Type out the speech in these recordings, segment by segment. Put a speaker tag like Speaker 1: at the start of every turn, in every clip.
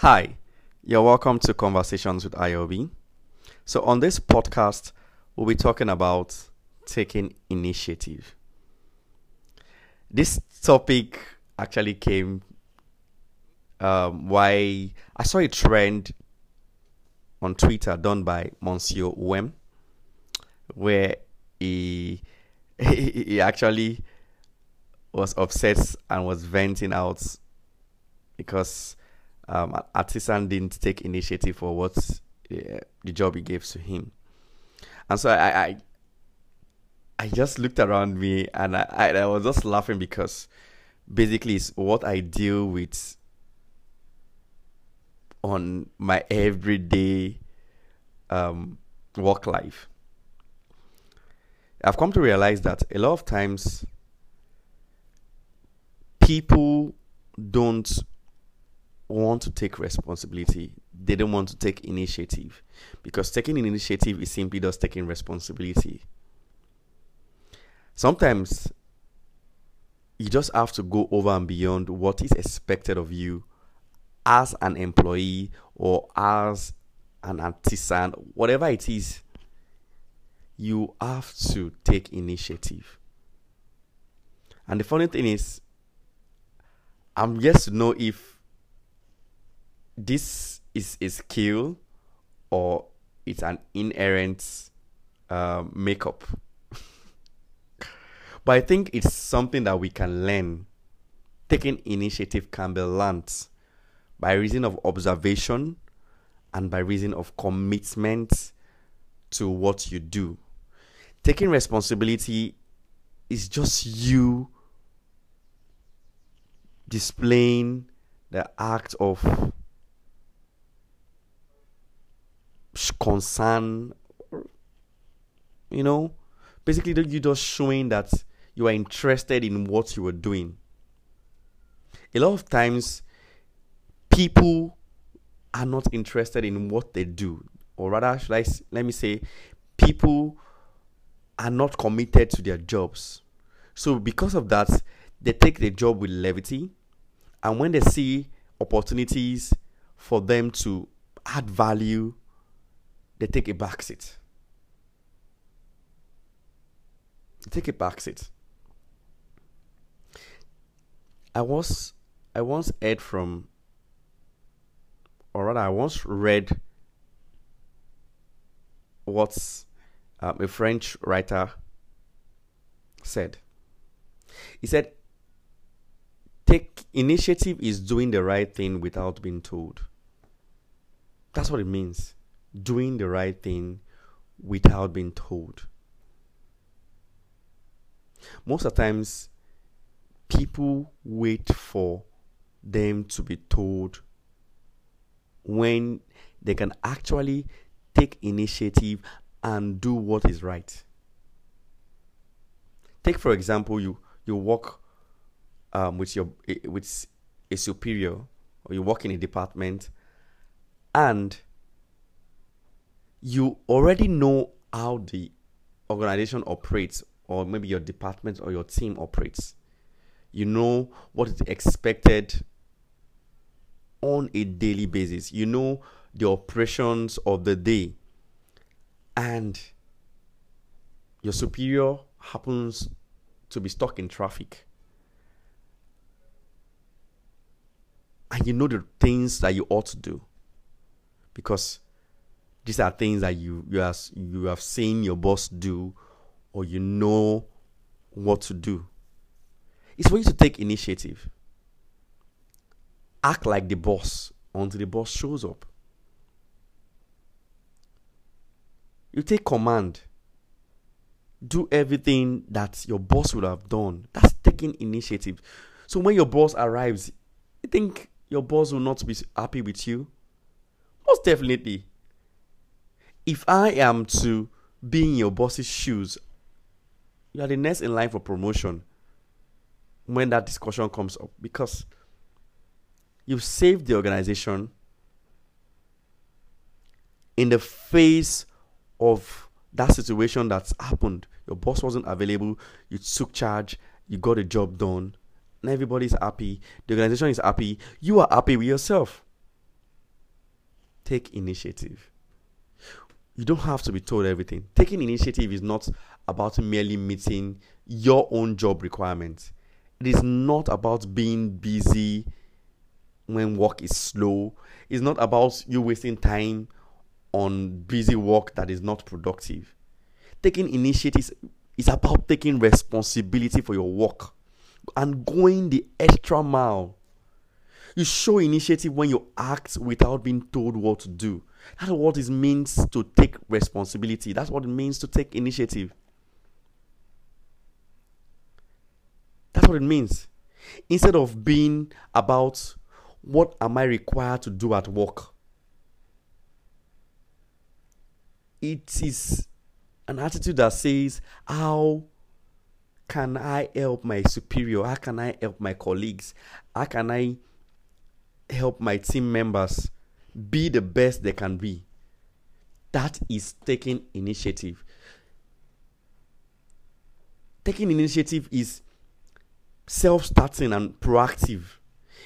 Speaker 1: Hi, you're welcome to Conversations with IOB. So, on this podcast, we'll be talking about taking initiative. This topic actually came um, why I saw a trend on Twitter done by Monsieur Wem, where he he actually was upset and was venting out because um, Artisan didn't take initiative for what uh, the job he gave to him, and so I, I I just looked around me and I, I, was just laughing because basically it's what I deal with on my everyday um, work life. I've come to realize that a lot of times people don't want to take responsibility. They don't want to take initiative because taking an initiative is simply just taking responsibility. Sometimes you just have to go over and beyond what is expected of you as an employee or as an artisan, whatever it is, you have to take initiative. And the funny thing is, I'm yet to know if this is a skill or it's an inherent uh, makeup. but I think it's something that we can learn. Taking initiative can be learned by reason of observation and by reason of commitment to what you do. Taking responsibility is just you displaying the act of concern you know? Basically you're just showing that you are interested in what you are doing. A lot of times people are not interested in what they do. Or rather should i let me say people are not committed to their jobs. So because of that they take the job with levity. And when they see opportunities for them to add value they take a back seat. They take a back seat. I was I once heard from or rather I once read what um, a French writer said. He said, Take initiative is doing the right thing without being told. That's what it means doing the right thing without being told. Most of the times, people wait for them to be told when they can actually take initiative and do what is right. Take for example, you you work um, with your with a superior, or you work in a department, and you already know how the organization operates, or maybe your department or your team operates. You know what is expected on a daily basis. You know the operations of the day. And your superior happens to be stuck in traffic. And you know the things that you ought to do. Because these are things that you you have you have seen your boss do or you know what to do. It's for you to take initiative. Act like the boss until the boss shows up. You take command. Do everything that your boss would have done. That's taking initiative. So when your boss arrives you think your boss will not be happy with you? Most definitely if I am to be in your boss's shoes, you are the next in line for promotion when that discussion comes up because you've saved the organization in the face of that situation that's happened. Your boss wasn't available, you took charge, you got the job done, and everybody's happy. The organization is happy, you are happy with yourself. take initiative. You don't have to be told everything. Taking initiative is not about merely meeting your own job requirements. It is not about being busy when work is slow. It's not about you wasting time on busy work that is not productive. Taking initiatives is about taking responsibility for your work and going the extra mile. You show initiative when you act without being told what to do. That's what it means to take responsibility. That's what it means to take initiative. That's what it means. Instead of being about what am I required to do at work, it is an attitude that says, How can I help my superior? How can I help my colleagues? How can I help my team members be the best they can be? That is taking initiative. Taking initiative is self-starting and proactive.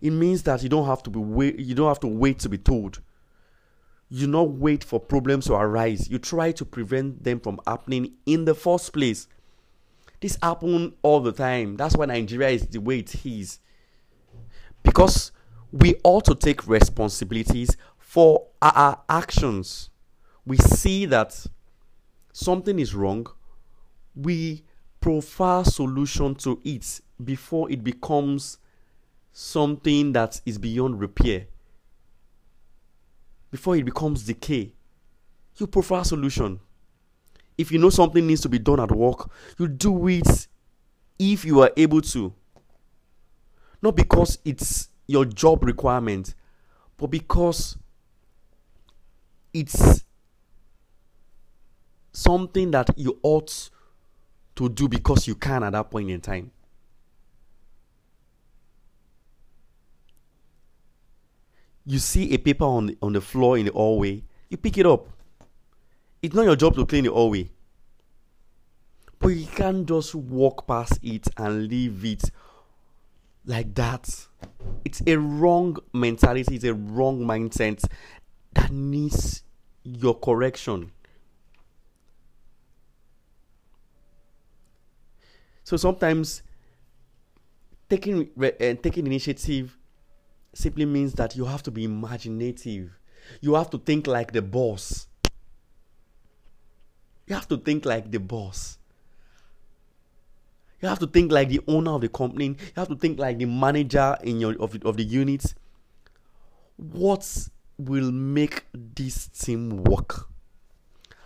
Speaker 1: It means that you don't have to be wait, you don't have to wait to be told. You not wait for problems to arise. You try to prevent them from happening in the first place. This happens all the time. That's why Nigeria is the way it is. Because we ought to take responsibilities for our actions. We see that something is wrong. We prefer solution to it before it becomes something that is beyond repair before it becomes decay. You prefer solution. If you know something needs to be done at work, you do it if you are able to. Not because it's your job requirement, but because it's something that you ought to do because you can at that point in time. you see a paper on the, on the floor in the hallway, you pick it up. It's not your job to clean the hallway. But you can't just walk past it and leave it like that. It's a wrong mentality, it's a wrong mindset that needs your correction. So sometimes taking uh, taking initiative simply means that you have to be imaginative. You have to think like the boss. You have to think like the boss. You have to think like the owner of the company. You have to think like the manager in your of, of the unit. What will make this team work?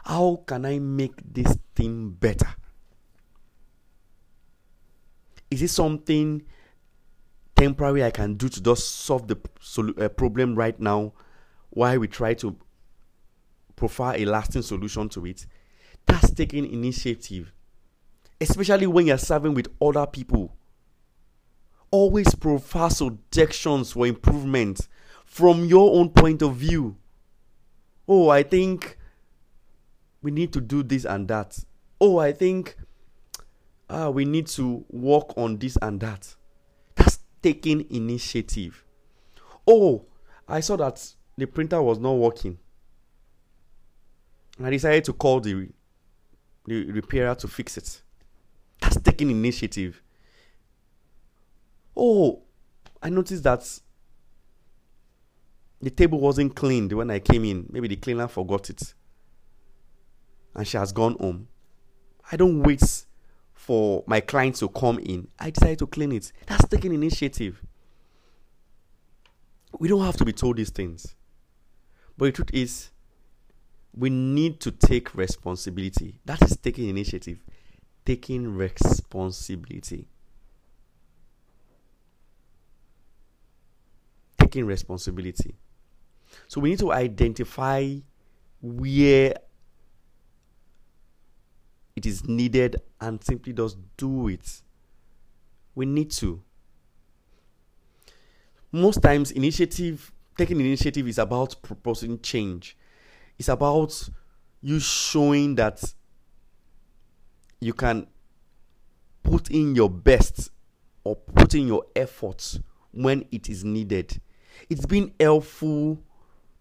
Speaker 1: How can I make this team better? Is it something temporary I can do to just solve the uh, problem right now while we try to provide a lasting solution to it. That's taking initiative, especially when you're serving with other people. Always provide suggestions for improvement from your own point of view. Oh, I think we need to do this and that. Oh, I think uh, we need to work on this and that That's taking initiative. Oh, I saw that the printer was not working. I decided to call the, the repairer to fix it. That's taking initiative. Oh, I noticed that the table wasn't cleaned when I came in. Maybe the cleaner forgot it. And she has gone home. I don't wait for my clients to come in, I decided to clean it. That's taking initiative. We don't have to be told these things. But the truth is, we need to take responsibility. That is taking initiative, taking responsibility. Taking responsibility. So we need to identify where it is needed and simply just do it. We need to. Most times, initiative, taking initiative is about proposing change. It's about you showing that you can put in your best or put in your efforts when it is needed. It's been helpful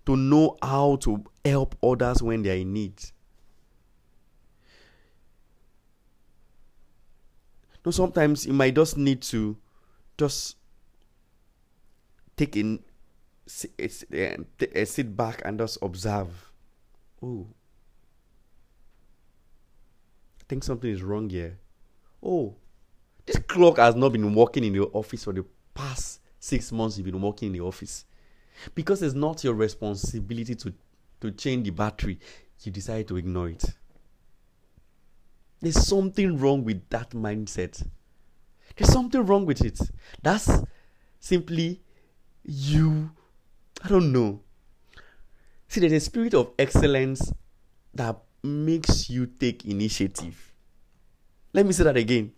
Speaker 1: to know how to help others when they are in need. No, sometimes you might just need to just take in a sit um, back and just observe. Oh, think something is wrong here. Oh, this clock has not been working in your office for the past six months. You've been working in the office because it's not your responsibility to to change the battery. You decide to ignore it. There's something wrong with that mindset. There's something wrong with it. That's simply you. I don't know. See, there's a spirit of excellence that makes you take initiative. Let me say that again.